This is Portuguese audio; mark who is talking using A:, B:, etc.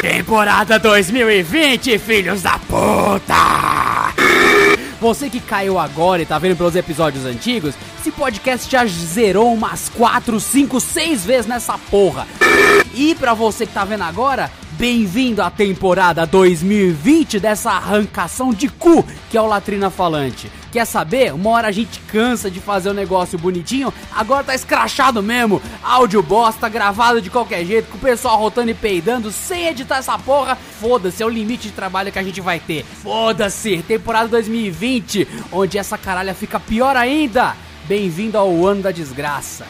A: Temporada 2020, filhos da puta! Você que caiu agora e tá vendo pelos episódios antigos, esse podcast já zerou umas 4, 5, 6 vezes nessa porra. E pra você que tá vendo agora, bem-vindo à temporada 2020 dessa arrancação de cu que é o Latrina Falante. Quer saber? Uma hora a gente cansa de fazer o um negócio bonitinho, agora tá escrachado mesmo. Áudio bosta, gravado de qualquer jeito, com o pessoal rotando e peidando, sem editar essa porra. Foda-se, é o limite de trabalho que a gente vai ter. Foda-se, temporada 2020, onde essa caralha fica pior ainda. Bem-vindo ao ano da desgraça.